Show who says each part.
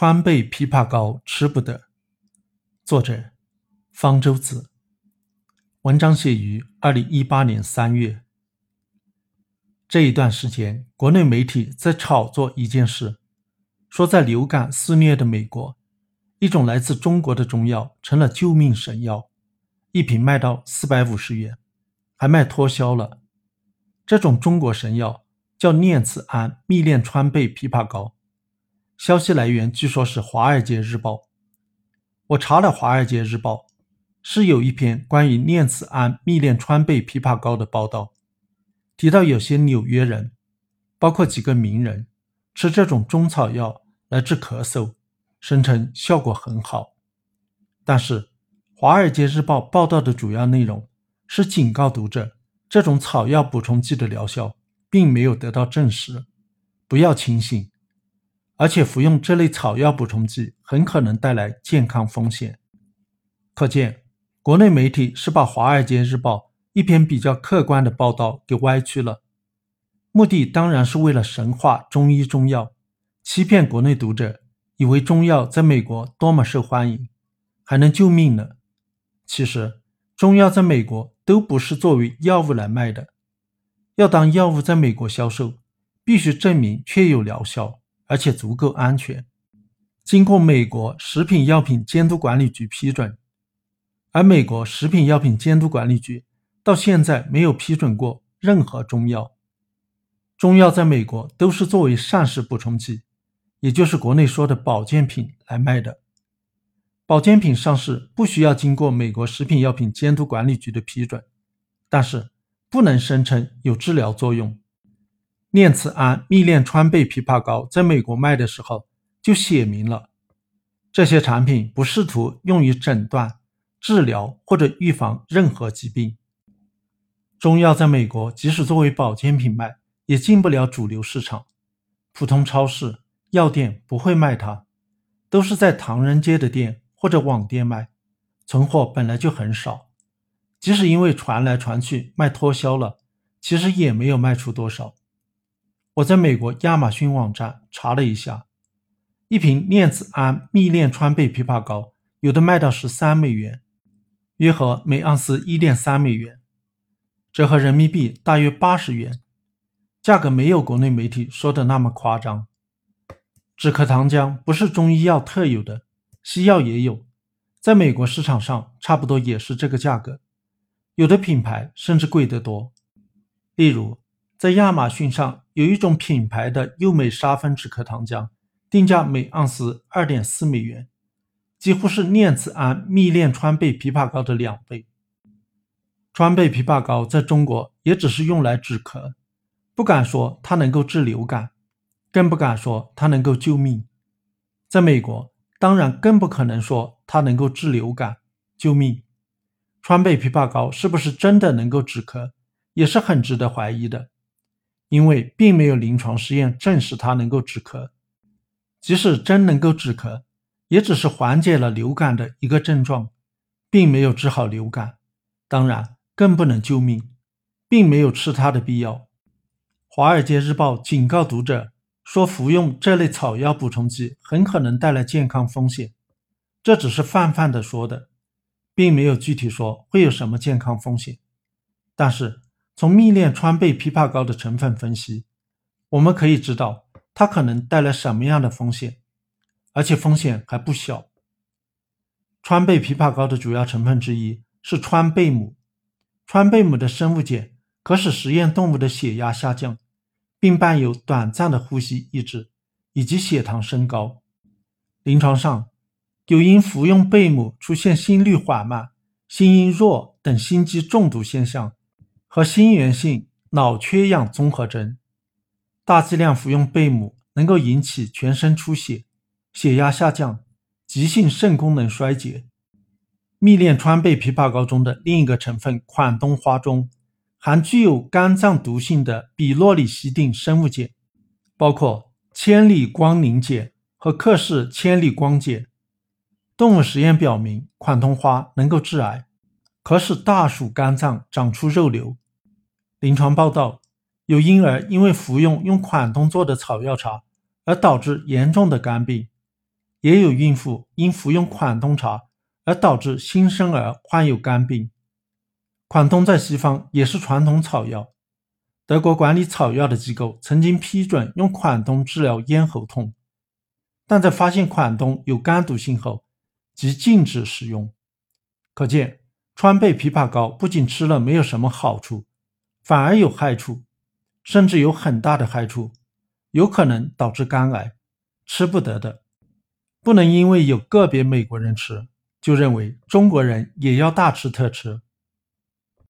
Speaker 1: 川贝枇杷膏吃不得。作者：方舟子。文章写于二零一八年三月。这一段时间，国内媒体在炒作一件事，说在流感肆虐的美国，一种来自中国的中药成了救命神药，一瓶卖到四百五十元，还卖脱销了。这种中国神药叫念慈庵蜜炼川贝枇杷膏。消息来源据说是《华尔街日报》。我查了《华尔街日报》，是有一篇关于念慈庵蜜炼川贝枇杷膏的报道，提到有些纽约人，包括几个名人，吃这种中草药来治咳嗽，声称效果很好。但是，《华尔街日报》报道的主要内容是警告读者，这种草药补充剂的疗效并没有得到证实，不要轻信。而且服用这类草药补充剂很可能带来健康风险，可见国内媒体是把《华尔街日报》一篇比较客观的报道给歪曲了，目的当然是为了神话中医中药，欺骗国内读者，以为中药在美国多么受欢迎，还能救命呢。其实中药在美国都不是作为药物来卖的，要当药物在美国销售，必须证明确有疗效。而且足够安全，经过美国食品药品监督管理局批准，而美国食品药品监督管理局到现在没有批准过任何中药。中药在美国都是作为膳食补充剂，也就是国内说的保健品来卖的。保健品上市不需要经过美国食品药品监督管理局的批准，但是不能声称有治疗作用。念慈庵蜜炼川贝枇杷膏在美国卖的时候就写明了，这些产品不试图用于诊断、治疗或者预防任何疾病。中药在美国即使作为保健品卖，也进不了主流市场，普通超市、药店不会卖它，都是在唐人街的店或者网店卖，存货本来就很少，即使因为传来传去卖脱销了，其实也没有卖出多少。我在美国亚马逊网站查了一下，一瓶念慈庵蜜炼川贝枇杷膏有的卖到十三美元，约合每盎司一点三美元，折合人民币大约八十元，价格没有国内媒体说的那么夸张。止咳糖浆不是中医药特有的，西药也有，在美国市场上差不多也是这个价格，有的品牌甚至贵得多，例如。在亚马逊上有一种品牌的优美沙芬止咳糖浆，定价每盎司二点四美元，几乎是念慈庵蜜炼川贝枇杷膏的两倍。川贝枇杷膏在中国也只是用来止咳，不敢说它能够治流感，更不敢说它能够救命。在美国，当然更不可能说它能够治流感、救命。川贝枇杷膏是不是真的能够止咳，也是很值得怀疑的。因为并没有临床试验证实它能够止咳，即使真能够止咳，也只是缓解了流感的一个症状，并没有治好流感，当然更不能救命，并没有吃它的必要。《华尔街日报》警告读者说，服用这类草药补充剂很可能带来健康风险，这只是泛泛的说的，并没有具体说会有什么健康风险，但是。从蜜炼川贝枇杷膏的成分分析，我们可以知道它可能带来什么样的风险，而且风险还不小。川贝枇杷膏的主要成分之一是川贝母，川贝母的生物碱可使实验动物的血压下降，并伴有短暂的呼吸抑制以及血糖升高。临床上，有因服用贝母出现心率缓慢、心音弱等心肌中毒现象。和心源性脑缺氧综合征，大剂量服用贝母能够引起全身出血、血压下降、急性肾功能衰竭。蜜炼川贝枇杷膏中的另一个成分款冬花中含具有肝脏毒性的比洛里西定生物碱，包括千里光凝碱和克氏千里光碱。动物实验表明，款冬花能够致癌，可使大鼠肝脏长出肉瘤。临床报道有婴儿因为服用用款冬做的草药茶而导致严重的肝病，也有孕妇因服用款冬茶而导致新生儿患有肝病。款冬在西方也是传统草药。德国管理草药的机构曾经批准用款冬治疗咽喉痛，但在发现款冬有肝毒性后，即禁止使用。可见，川贝枇杷膏不仅吃了没有什么好处，反而有害处，甚至有很大的害处，有可能导致肝癌。吃不得的，不能因为有个别美国人吃，就认为中国人也要大吃特吃。